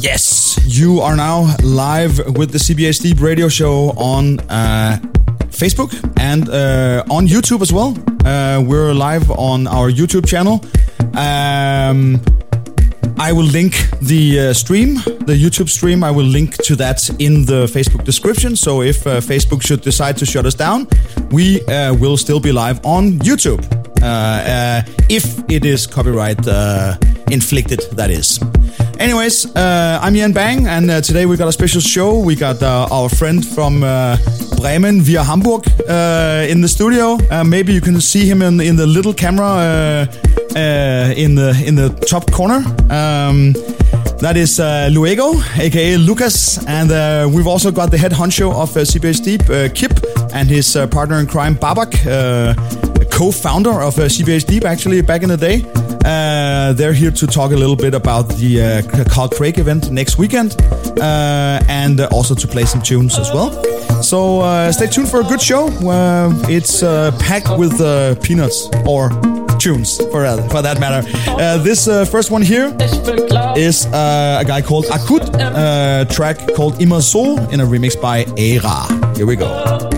Yes, you are now live with the CPH Deep radio show on uh, Facebook and uh, on YouTube as well. Uh, we're live on our YouTube channel. Um, I will link the uh, stream, the YouTube stream. I will link to that in the Facebook description. So if uh, Facebook should decide to shut us down, we uh, will still be live on YouTube. Uh, uh, if it is copyright uh, inflicted, that is. Anyways, uh, I'm Jan Bang, and uh, today we've got a special show. We got uh, our friend from uh, Bremen via Hamburg uh, in the studio. Uh, maybe you can see him in, in the little camera in the in the top corner. Um, that is Luego, aka Lucas, and we've also got the head honcho of uh, Deep, Kip, and his partner in crime, Babak, co-founder of uh, Deep, actually back in the day. Uh, they're here to talk a little bit about the uh, Carl Craig event next weekend, uh, and also to play some tunes as well. So uh, stay tuned for a good show. Uh, it's uh, packed with uh, peanuts or tunes for for that matter. This first one here is a guy called Akut, uh, track called So in a remix by Era. Here we go.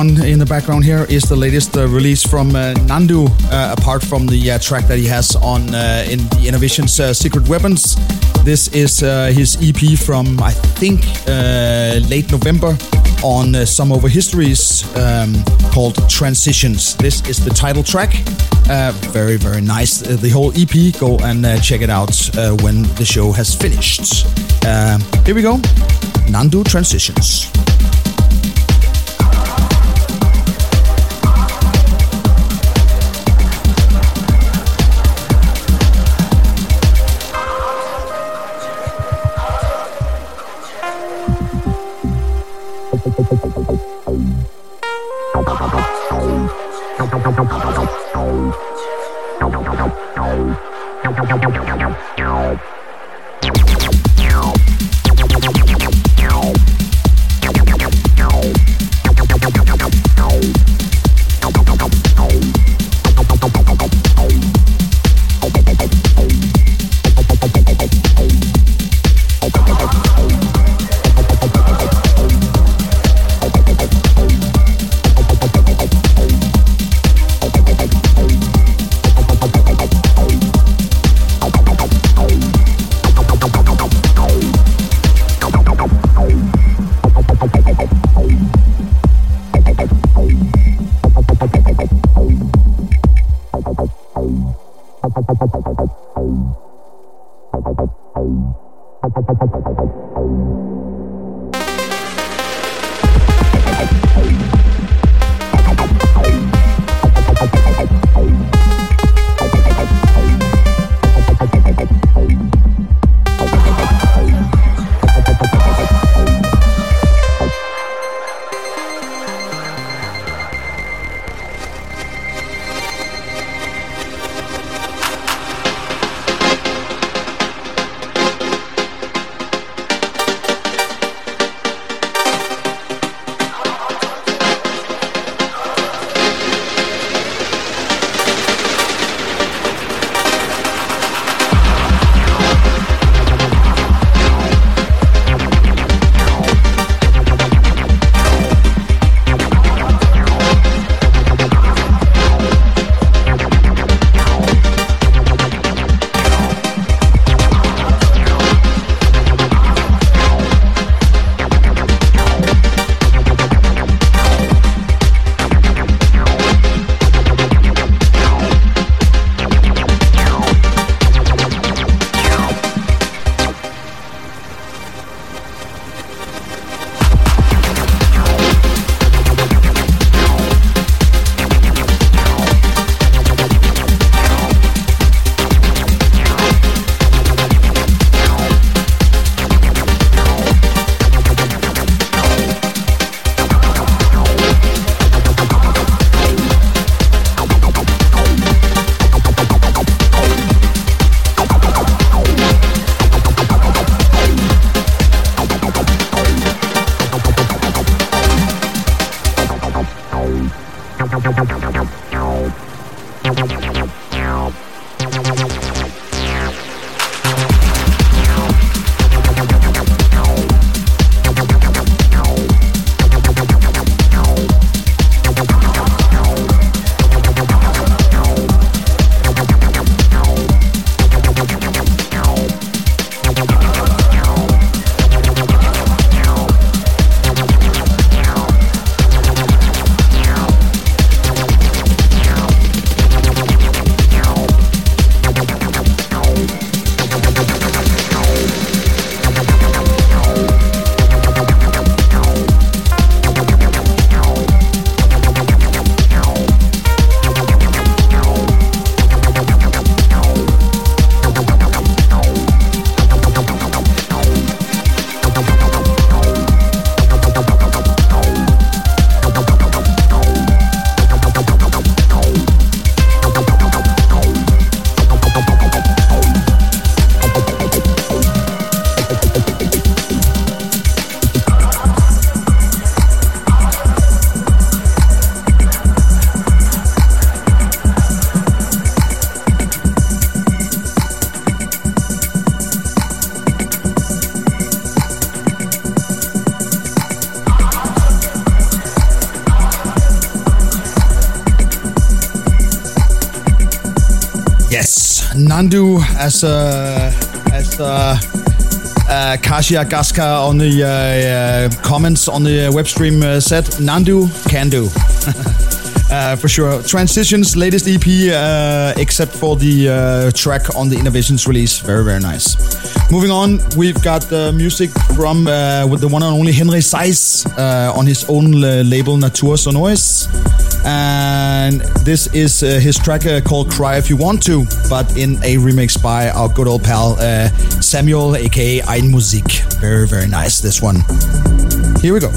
Uh, in the background here is the latest uh, release from uh, Nandu, uh, apart from the uh, track that he has on uh, in the Innervisions Secret Weapons. This is his EP from, I think, late November on Sum Over Histories um, called Transitions. This is the title track. very, very nice. the whole EP, go and check it out when the show has finished. Here we go Nandu Transitions. Oh. Nandu as uh, as uh, uh, Kasia Gaska on the uh, uh, comments on the web stream uh, said. Nandu can do. Uh, for sure. Transitions, latest EP, uh, except for the uh, track on the Innervisions release. Very, very nice. Moving on, we've got the music from uh, with the one and only Henry Saiz uh, on his own uh, label Natura Sonoris. And this is uh, his track uh, called Cry If You Want To, but in a remix by our good old pal uh, Samuel, aka Ein Musik. Very, very nice, this one. Here we go.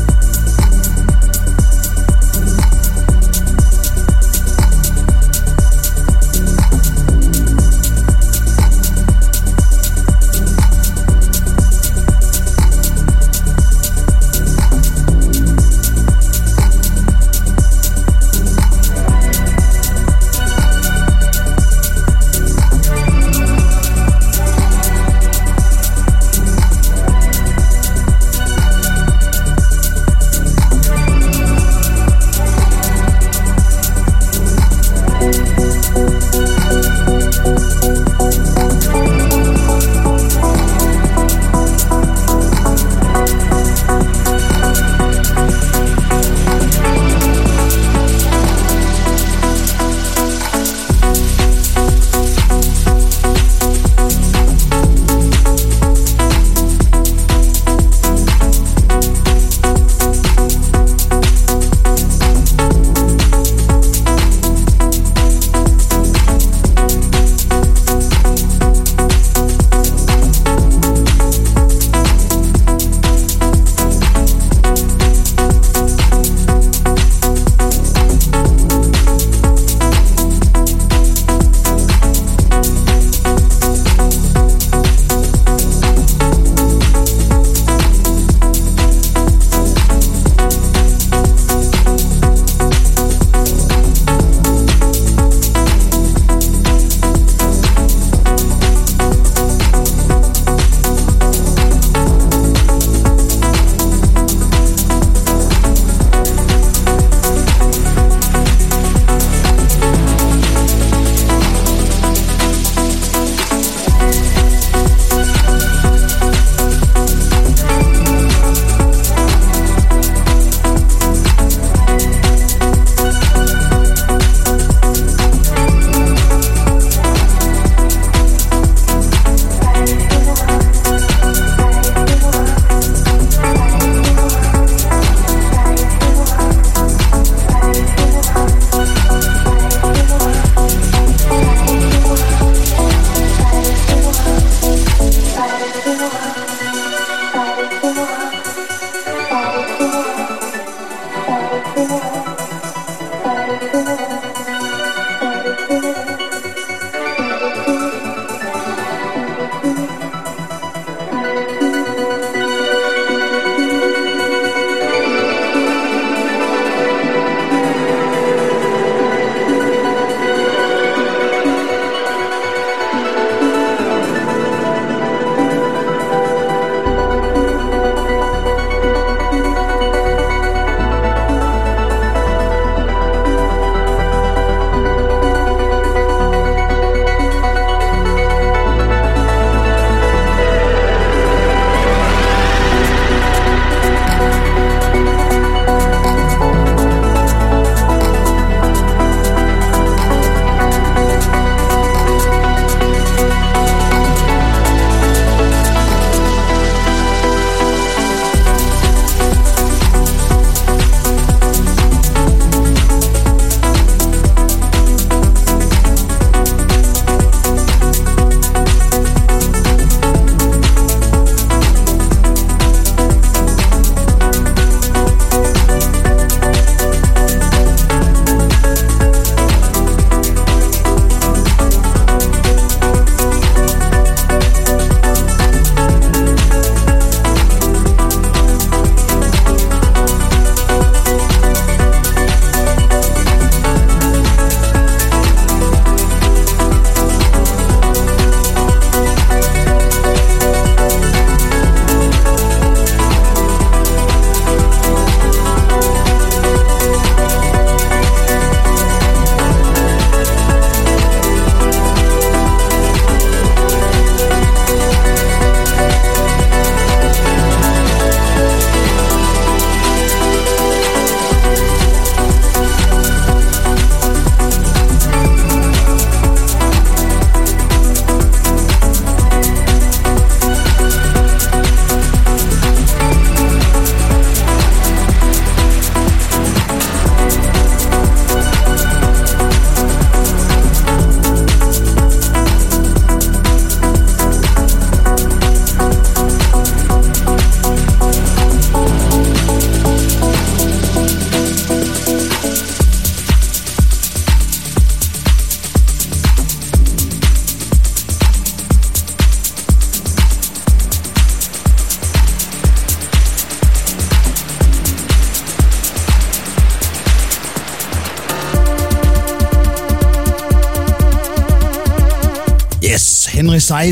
Henry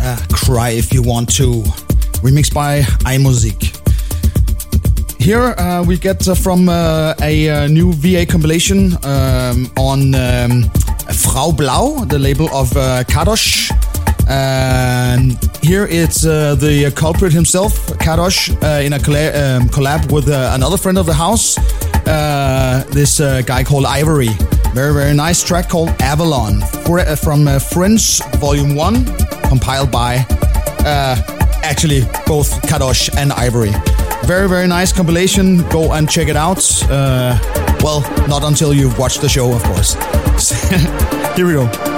uh, Cry If You Want To, remixed by iMusic. Here uh, we get uh, from uh, a uh, new VA compilation um, on um, Frau Blau, the label of uh, Kadosh. And here it's uh, the culprit himself, Kadosh, in a um, collab with another friend of the house, this guy called Ivory. Very, very nice track called Avalon Fre- uh, from uh, Friends Volume 1, compiled by uh, actually both Kadosh and Ivory. Very, very nice compilation. Go and check it out. Uh, well, not until you've watched the show, of course. Here we go.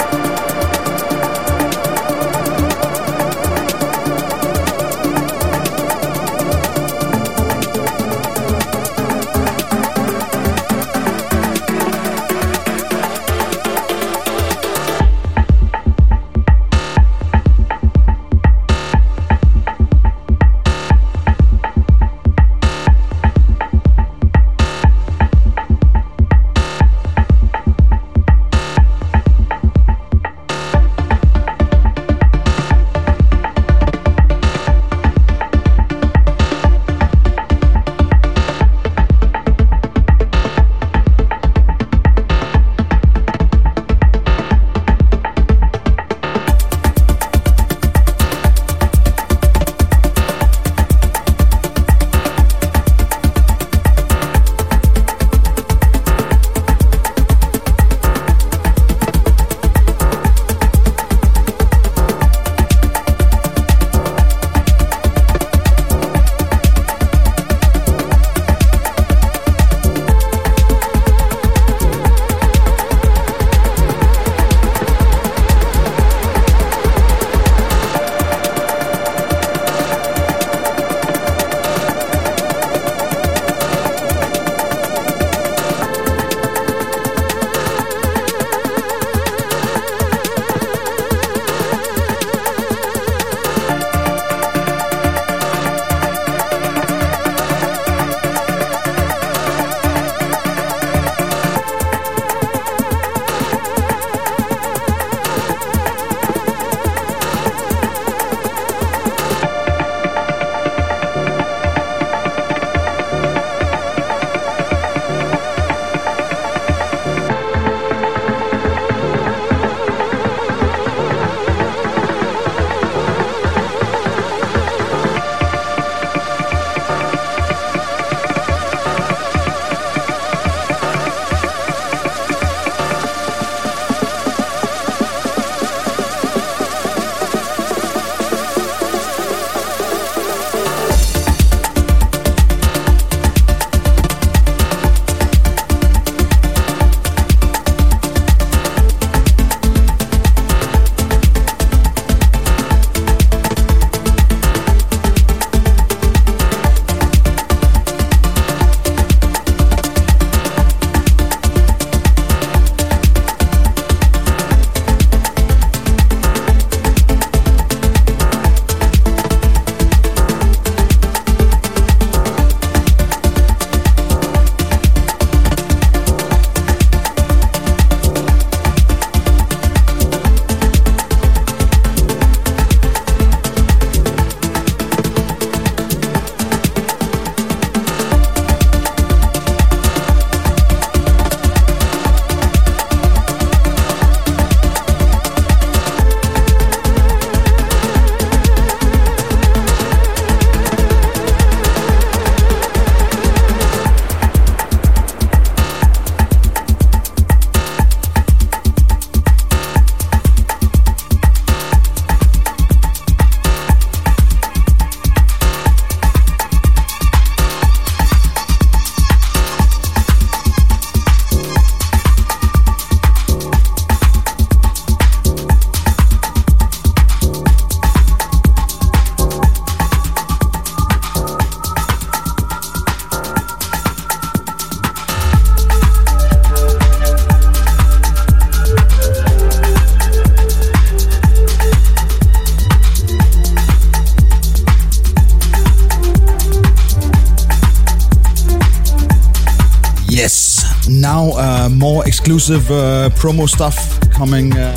Now uh, more exclusive uh, promo stuff coming uh,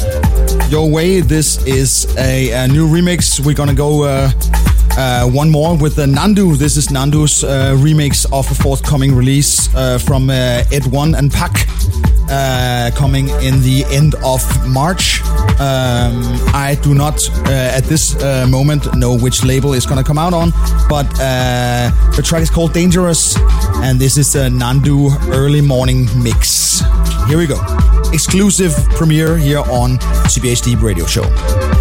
your way. This is a, a new remix. We're gonna go uh, uh, one more with the Nandu. This is Nandu's uh, remix of a forthcoming release uh, from Ed One and Pack, uh, coming in the end of March. Um, I do not uh, at this uh, moment know which label it's gonna come out on, but uh, the track is called Dangerous, and this is a Nandu early morning mix. Here we go. Exclusive premiere here on CPH Deep Radio Show.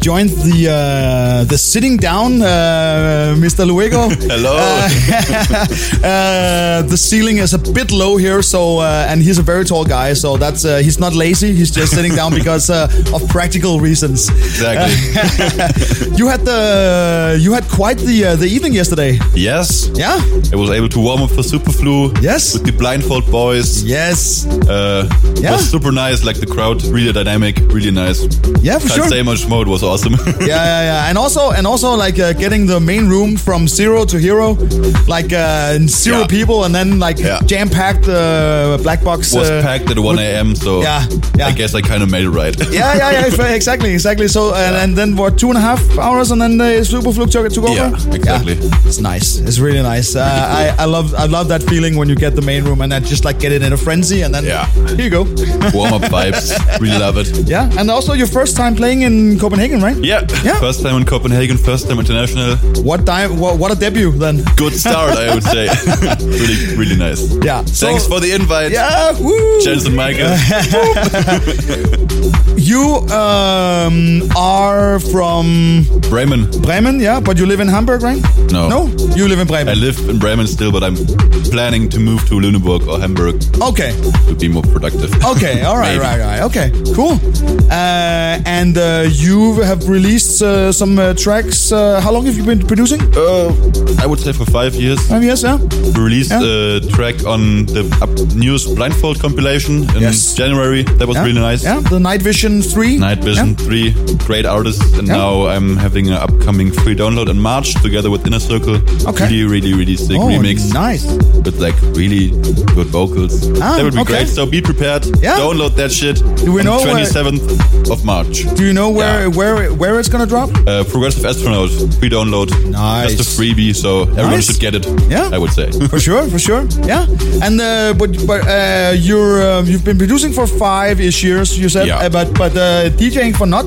Joined the uh, the sitting down, uh, Mr. Luego. Hello. Uh, the ceiling is a bit low here, so uh, and he's a very tall guy, so that's uh, he's not lazy. He's just sitting down because uh, of practical reasons. Exactly. You had the you had quite the uh, the evening yesterday. yes. Yeah. I was able to warm up for Superflu. Yes. With the blindfold boys. Yes. Uh, Yeah. was super nice. Like the crowd, really dynamic, really nice. Yeah, for Can't sure. say much more. It was awesome. yeah, yeah, yeah, and also, and also, like uh, getting the main room from zero to hero, like uh, zero Yeah. people, and then like Yeah. Jam packed uh, black box. was uh, packed at 1 a.m. So Yeah, yeah. I guess I kind of made it right. yeah, yeah, yeah, exactly, exactly. So, and, and then what? Two and a half hours, and then the Superflu took, took over. Yeah, exactly. It's nice. It's really nice. Uh, I, I love, I love that feeling when you get the main room and then just like get it in a frenzy, and then Yeah. here you go. Warm up vibes. Really love it. yeah, and also your first time playing in Copenhagen, right? Yeah. Yeah. First time in Copenhagen. First time international. What time? What, what a debut then. Good start, I would say. really, really nice. Yeah. so- Thanks for the invite. Yeah, woo! Jens and Michael. You um, are from Bremen. Bremen, yeah, but you live in Hamburg, right? No. No, you live in Bremen. I live in Bremen still, but I'm planning to move to Lüneburg or Hamburg Okay, to be more productive. okay, all right, right, right. Okay, cool. Uh, and uh, you have released uh, some uh, tracks. Uh, how long have you been producing? Uh, I would say for five years. Five years, yeah. We released Yeah. a track on the newest Blindfold compilation in Yes. January. That was yeah. really nice. Yeah, the Night Vision Three. Night Vision Yeah. 3, great artists. And now I'm having an upcoming free download in March together with Inner Circle. Okay. Really, really, really sick Oh, remix nice. With like really good vocals. Ah, that would be okay. great. So be prepared. Yeah. Download that shit. Do we on know where- 27th of March. Do you know where Yeah. where where it's gonna drop? Uh, Progressive Astronaut, free download. Nice. Just a freebie, so everyone Nice. should get it. Yeah. I would say. For sure, for sure, yeah. And uh, but but uh, you're uh, you've been producing for five ish years, you said. Yeah. Uh, but but uh, DJing for not.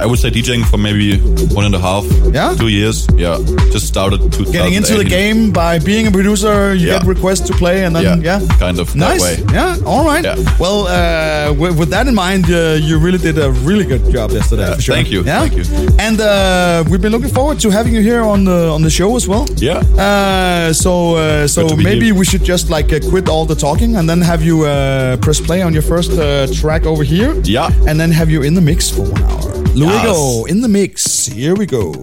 I would say DJing for maybe one and a half, Yeah? two years. Yeah, just started to Getting into the game by being a producer, you Yeah. get requests to play, and then Yeah, yeah, kind of that nice. way. Yeah, all right. Yeah. Well, uh, with, with that in mind, uh, you really did a really good job yesterday. Sure. thank you, Yeah? thank you. And uh, we've been looking forward to having you here on the on the show as well. Yeah. Uh, so uh, so Good to be maybe here. we should just like uh, quit all the talking and then have you uh, press play on your first uh, track over here. Yeah. And then have you in the mix for one hour. Yes. We go. In the mix. Here we go.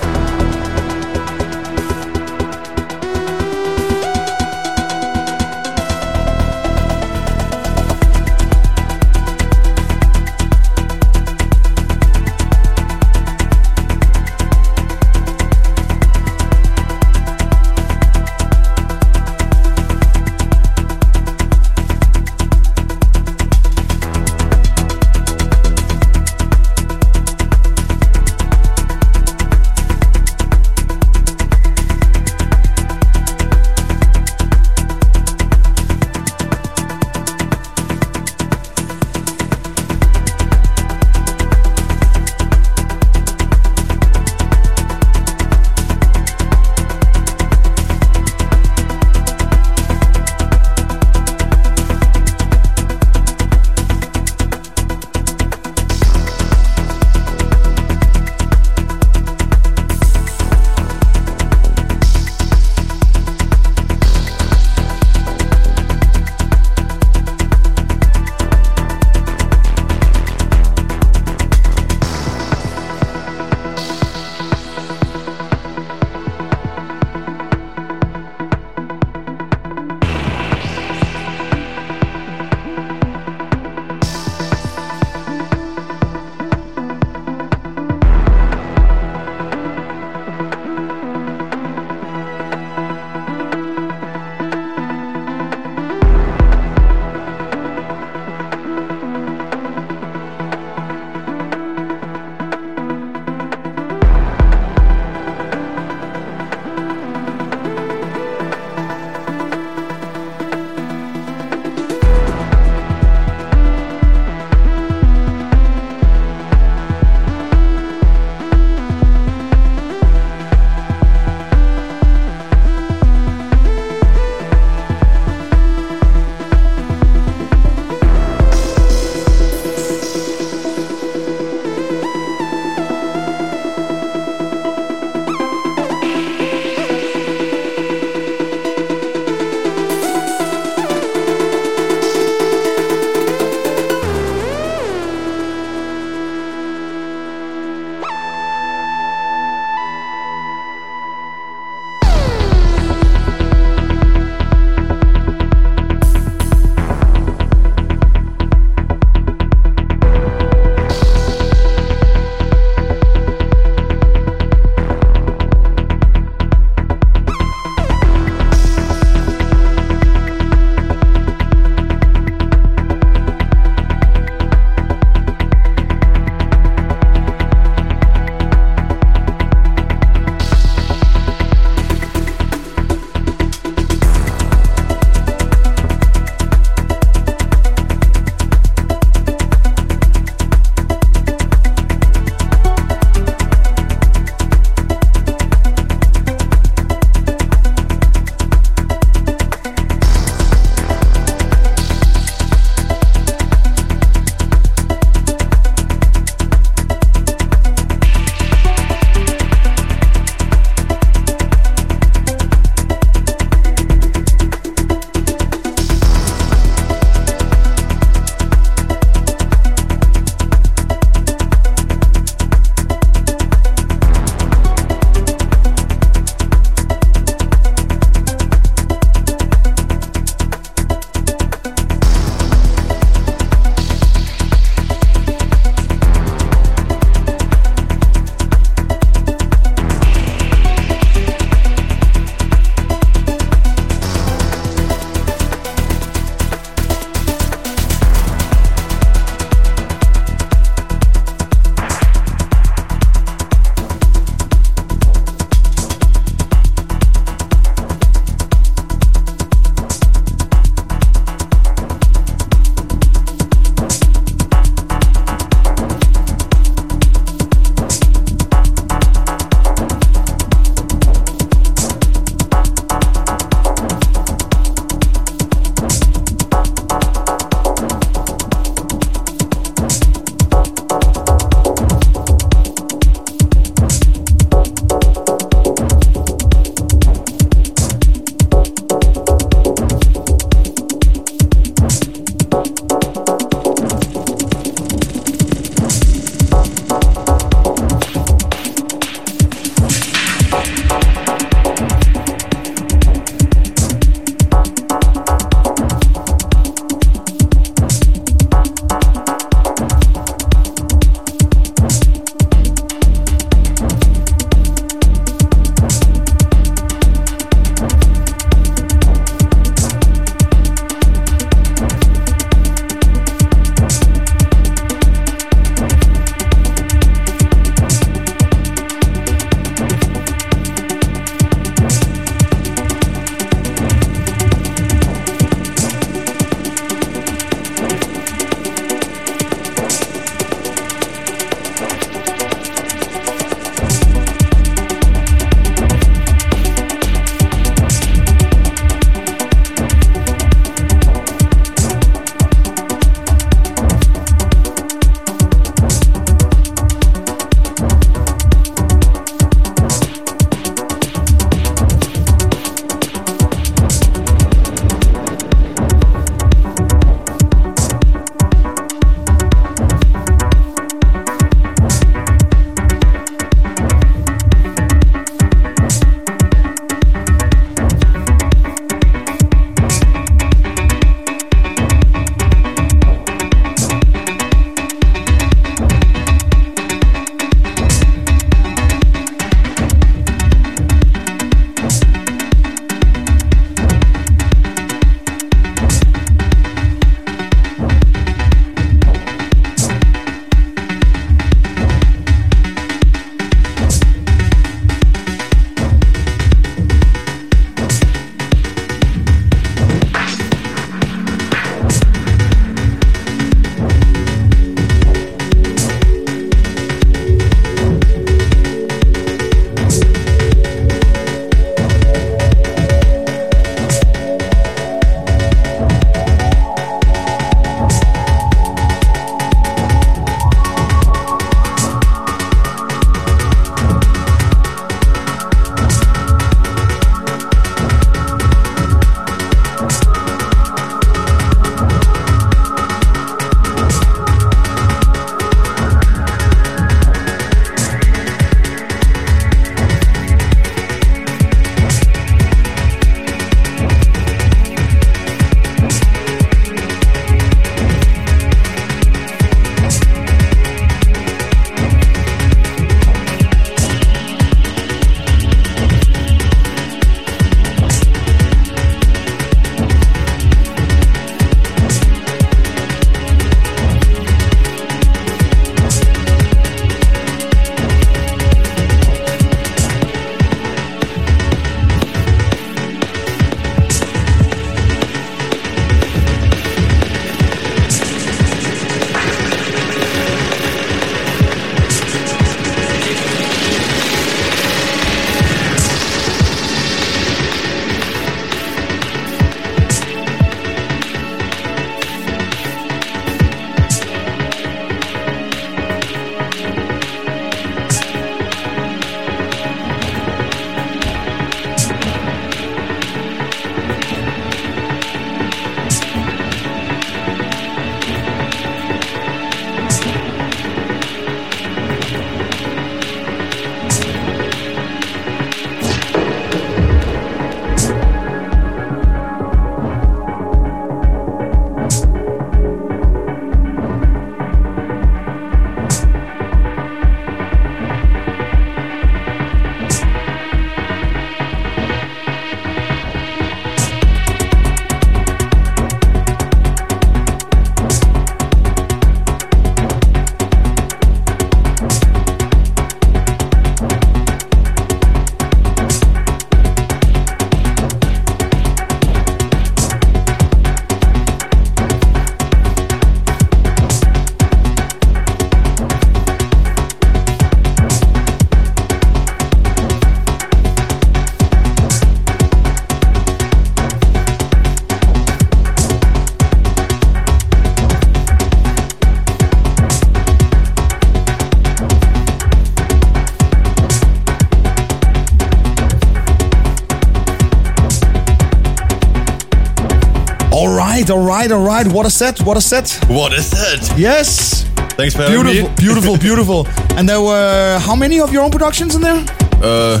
Right, all right, all right. What a set! What a set! What a set. Yes, Thanks for having beautiful, me. beautiful, beautiful. And there were how many of your own productions in there? Uh,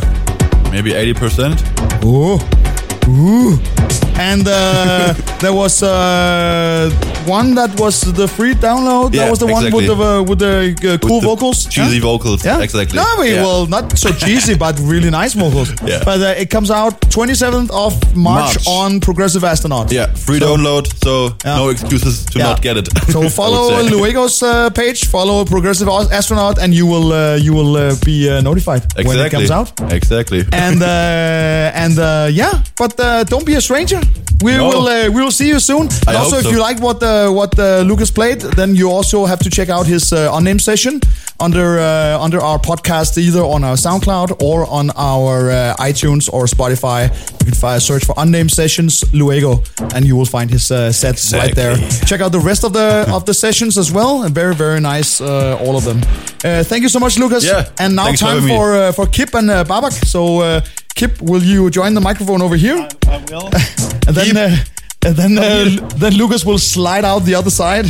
maybe 80%. Ooh, ooh. And uh, there was uh, one that was the free download. Yeah, that was the one with the uh, with the uh, cool With the vocals. Cheesy Yeah? vocals. Yeah, Exactly. No, I mean, Yeah. well, not so cheesy, but really nice vocals. Yeah. But uh, it comes out 27th of March, March. on Progressive Astronaut. Yeah, free So- download, so no excuses to not get it. So follow. Luego's uh, page, follow Progressive Astronaut, and you will uh, you will uh, be uh, notified exactly. when it comes out. Exactly. And uh, and uh, yeah, but uh, don't be a stranger. We No. will uh, we will see you soon. And I also, hope if so. you like what uh, what uh, Lucas played, then you also have to check out his uh, unnamed session under uh, under our podcast, either on our SoundCloud or on our uh, iTunes or Spotify. You can fi- search for unnamed sessions Luego, and you will find his uh, sets right there. Check out the rest of the of the sessions as well. And very very nice, uh, all of them. Uh, thank you so much, Lucas. Yeah, And now thanks time for uh, for Kip and uh, Babak. So. Kip, will you join the microphone over here? I will. And then, uh, and then, uh, then Lucas will slide out the other side.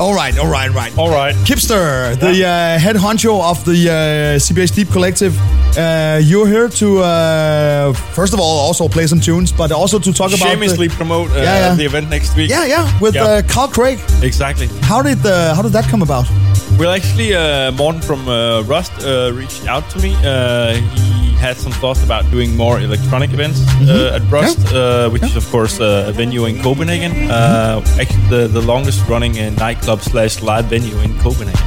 All right, all right, right. All right. Kipster, the uh, head honcho of the uh, CPH Deep Collective, uh, you're here to uh, first of all also play some tunes, but also to talk about Shamelessly the, promote uh, Yeah, yeah. the event next week. yeah, yeah, with Yeah. Uh, Carl Craig. Exactly. How did uh, how did that come about? Well, actually, uh, Morten from uh, Rust uh, reached out to me. Uh, he had some thoughts about doing more electronic events uh, at Rust, uh, which is, of course, uh, a venue in Copenhagen. Uh, actually, the, the longest running uh, nightclub slash live venue in Copenhagen.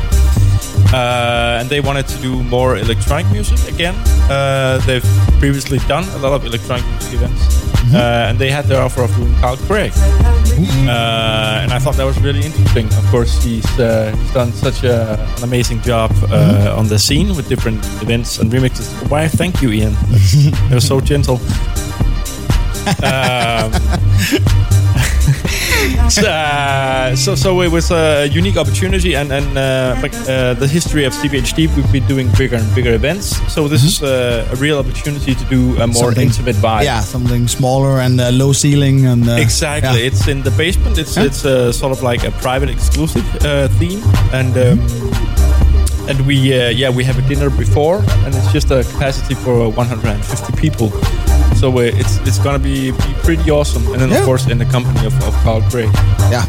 Uh, and they wanted to do more electronic music again. Uh, they've previously done a lot of electronic music events, uh, and they had their offer of doing Carl Craig. Uh, and I thought that was really interesting. Of course, he's, uh, he's done such a, an amazing job uh, on the scene with different events and remixes. Why? Thank you, Ian. You're so gentle. Um, uh, so, so it was a unique opportunity, and and uh, like, uh, the history of CPH Deep, we've been doing bigger and bigger events. So this is uh, a real opportunity to do a more Something- intimate vibe. Yeah, something smaller and uh, low ceiling and uh, Exactly. yeah. It's in the basement. It's Yeah. it's sort of like a private exclusive uh, theme, and um, and we uh, yeah we have a dinner before, and it's just a capacity for 150 people. So uh, it's it's gonna be, be pretty awesome, and then Yeah. of course in the company of, of Carl Craig. yeah.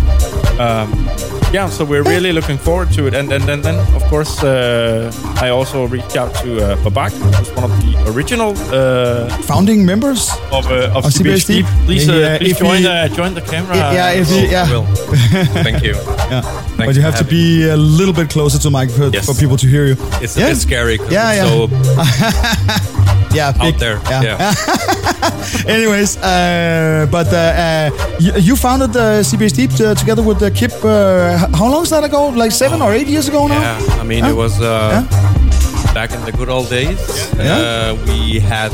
Um, yeah, so we're really looking forward to it, and and, and then of course uh, I also reached out to uh, Babak, who's one of the original uh, Founding members. of uh, of Of CPH Deep. CBHD. Please, uh, Yeah, please if join you- uh, join the camera. yeah, if you, I yeah, will. Thank you. yeah. Thanks but you have to having be a little bit closer to the mic for, Yes. for people to hear you. It's Yeah. a bit scary Yeah, yeah. so Yeah, big. out there. Yeah. Yeah. Anyways, uh, but uh, uh, you, you founded uh, CPH Deep uh, together with uh, Kip. How long is that ago? Like seven or eight years ago now? Yeah, I mean, Huh? it was uh, back in the good old days. Yeah. Uh, we had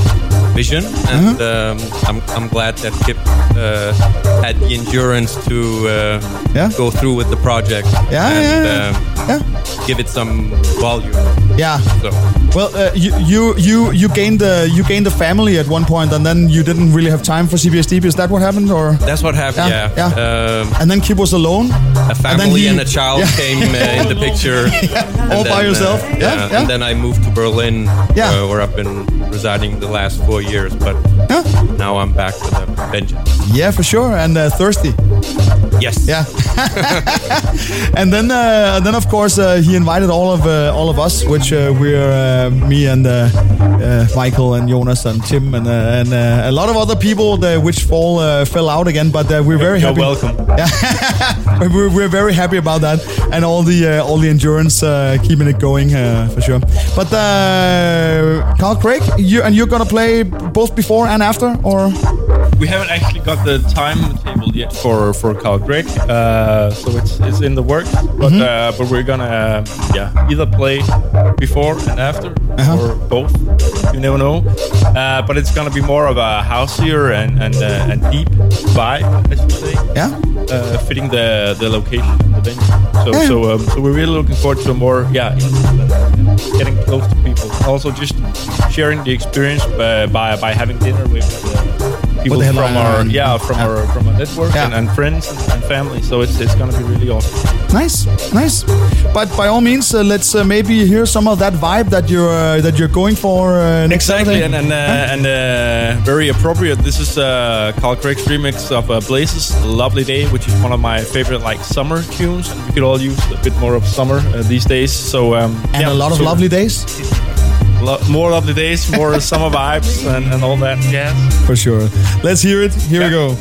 vision, and Uh-huh. um, I'm, I'm glad that Kip uh, had the endurance to uh, Yeah. go through with the project Yeah, and yeah. Um, Yeah. give it some volume. Yeah. So Well, uh, you, you you you gained the you gained a family at one point, and then you didn't really have time for CPH Deep. Is that what happened, or? that's what happened. Yeah, Yeah. Um, And then Kip was alone. a family he- and, a child came uh, in the picture. And all by yourself. uh, yeah. And then I moved to Berlin, Yeah. uh, where I've been residing the last four years. But Yeah. now I'm back with a vengeance. Yeah, for sure, and uh, thirsty. Yes. Yeah. and then, uh, then of course, uh, he invited all of uh, all of us, which uh, we're uh, me and uh, uh, Michael and Jonas and Tim and uh, and uh, a lot of other people, that, which fall uh, fell out again. But uh, we're very You're happy. welcome. Yeah, we're, we're very happy about that, and all the uh, all the endurance uh, keeping it going uh, for sure. But uh, Carl Craig, you and you're gonna play both before and after, or We haven't actually got the timetable yet for for Carl Craig, uh, so it's it's in the works. But Mm-hmm. uh, but we're gonna uh, yeah either play before and after Uh-huh. or both. You never know. Uh, but it's gonna be more of a houseier and and uh, and deep vibe, I should say. yeah, Uh, fitting the the location the venue. So Yeah. so um, so we're really looking forward to more yeah getting close to people. Also just sharing the experience uh, by by having dinner with people from our yeah from yeah. our from our network Yeah. and, and friends and, and family. So it's it's gonna be really awesome. Nice, nice. But by all means, uh, let's uh, maybe hear some of that vibe that you're uh, that you're going for uh, Exactly, Saturday. and and, uh, and uh, very appropriate. This is uh, Carl Craig's remix of uh, Blaze's, "Lovely Day," which is one of my favorite like summer tunes, and we could all use a bit more of summer uh, these days. So um, and yeah, a lot of so lovely days lo- more lovely days, more summer vibes, and, and all that jazz. for sure. Let's hear it. Here we go.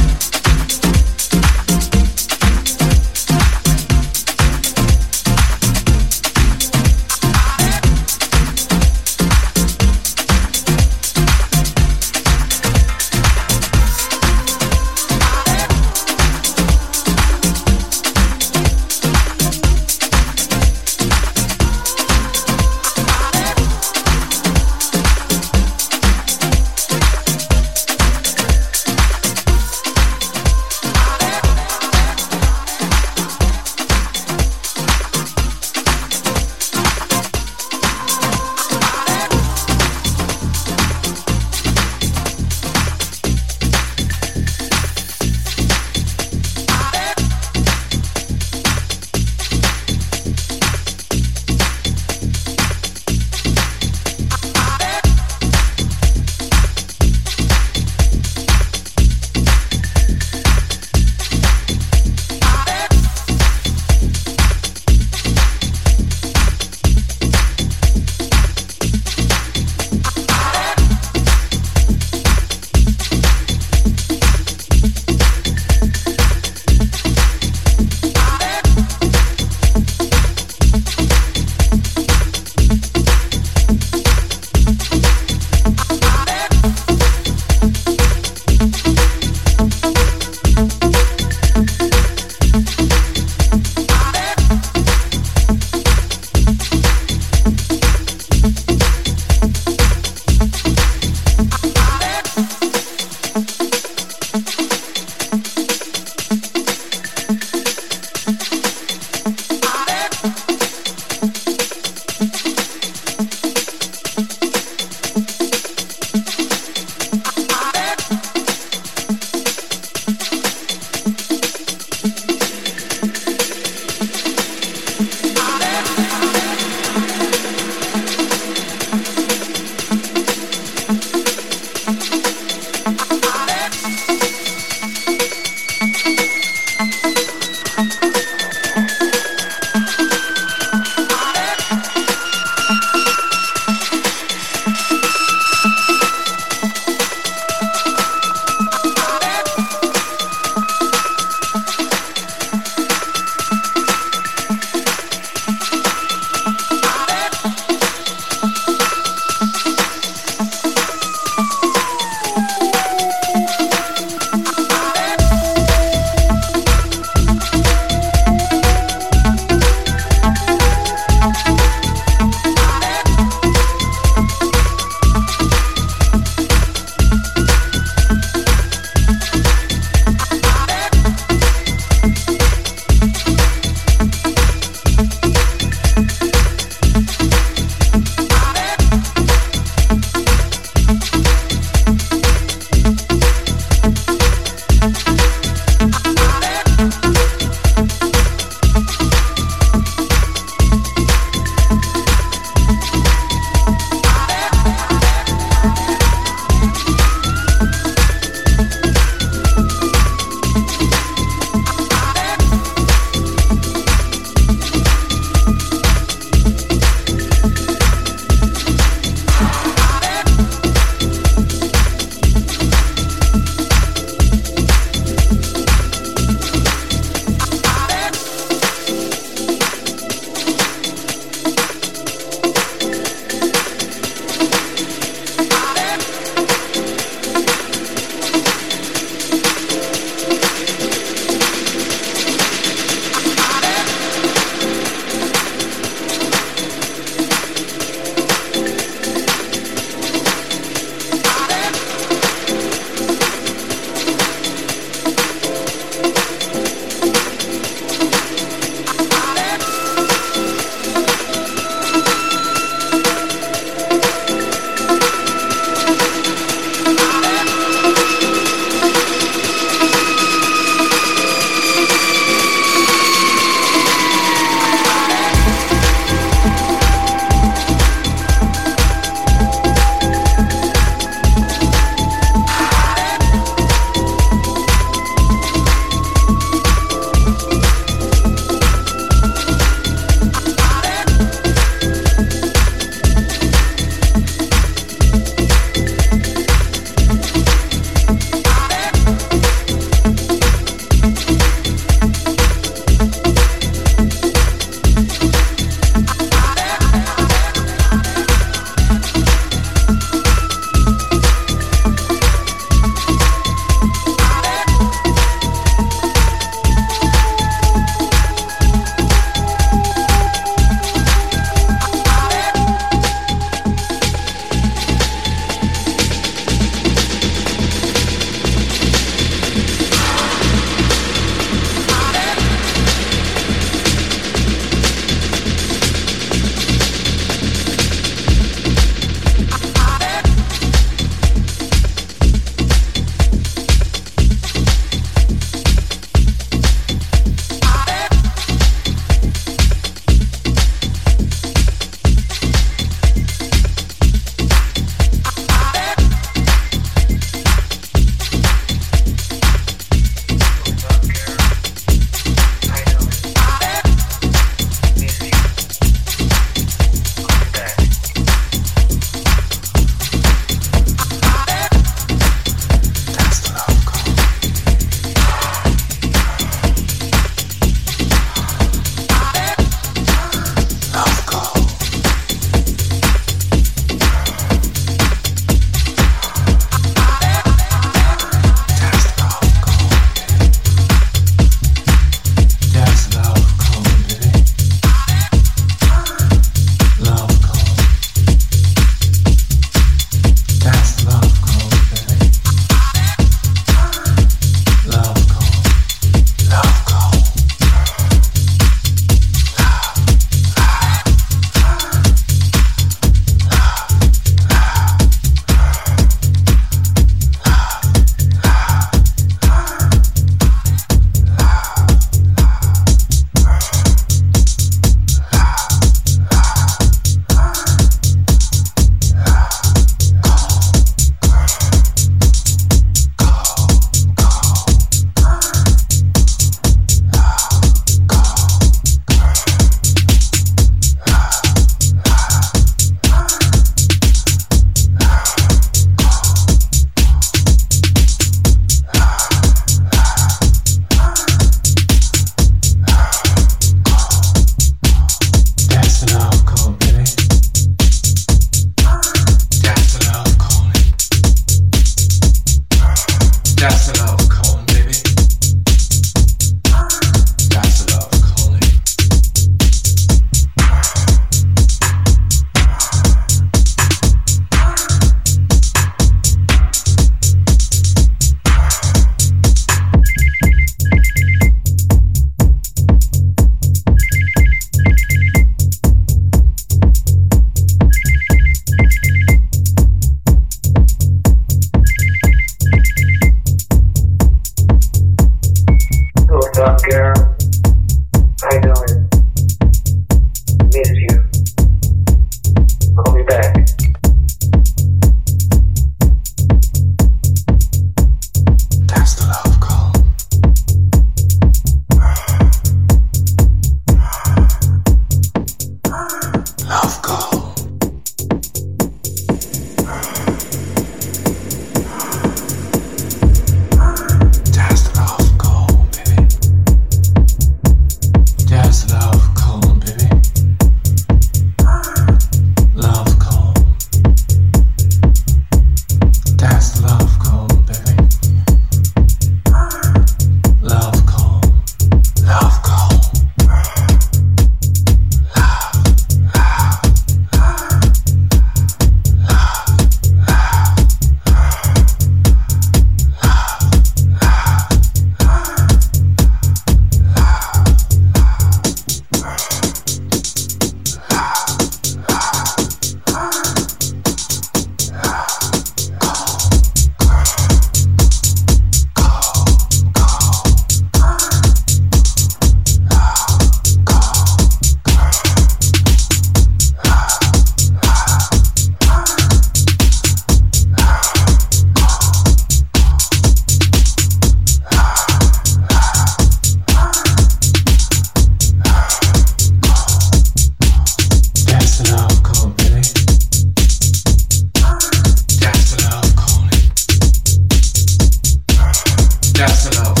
Jackson House.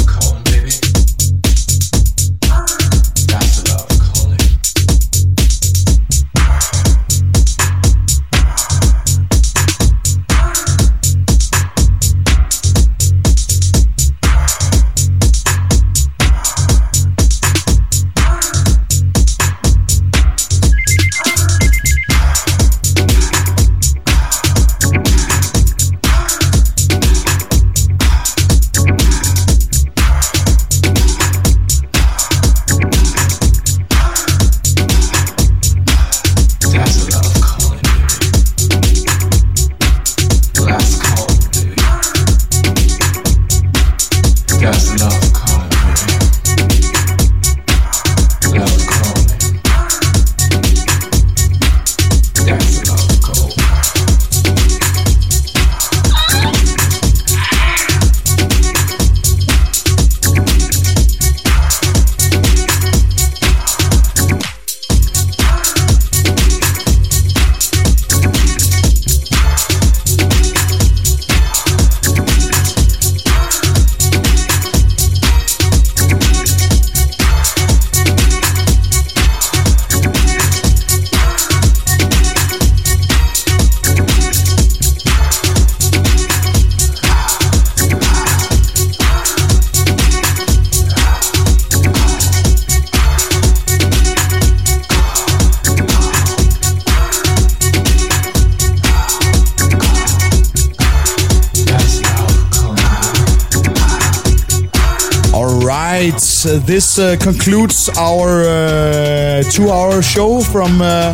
Uh, concludes our uh, two-hour show from uh,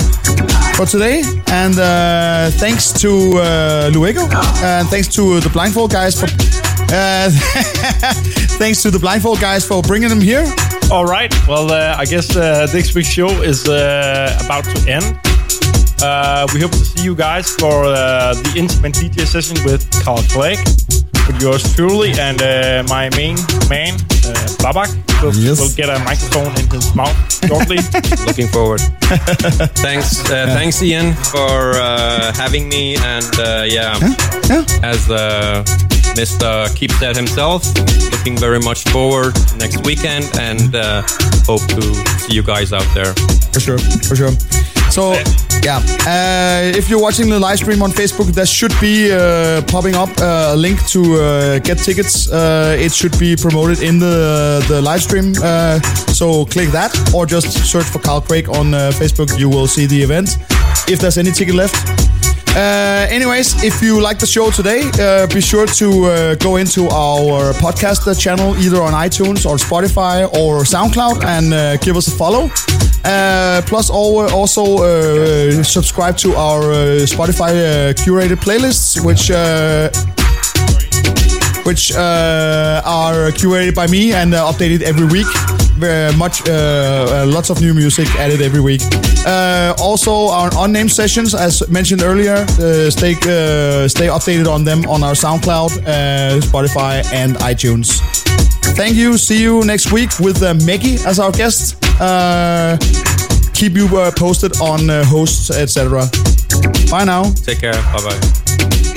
for today. And uh, thanks to uh, Luego, and thanks to the Blindfold guys for. Thanks to the Blindfold guys for bringing them here. All right. Well, I guess this week's show is about to end. Uh, we hope to see you guys for uh, the intimate DJ session with Carl Craig, with yours truly, and uh, my main man, Babak, will, Yes. will get a microphone in his mouth shortly. Looking forward. thanks, uh, thanks, Ian, for uh, having me. And uh, yeah, Yeah. as uh, Mr. Keeps that himself, looking very much forward next weekend, and uh, hope to see you guys out there. For sure, for sure. So, yeah, uh, if you're watching the live stream on Facebook, there should be uh, popping up uh, a link to uh, get tickets. Uh, it should be promoted in the the live stream. So click that, or just search for Carl Craig on Facebook. You will see the event. If there's any ticket left. Uh, anyways, if you like the show today, uh, be sure to uh, go into our podcast channel either on iTunes or Spotify or SoundCloud and uh, give us a follow. Uh, plus, also uh, subscribe to our Spotify curated playlists, which. Which are curated by me and updated every week. Very much, uh, uh, lots of new music added every week. Uh, also, our unnamed sessions, as mentioned earlier, uh, stay stay updated on them on our SoundCloud, Spotify, and iTunes. Thank you. See you next week with uh, Meggy as our guest. Keep you posted on hosts, etc. Bye now. Take care. Bye bye.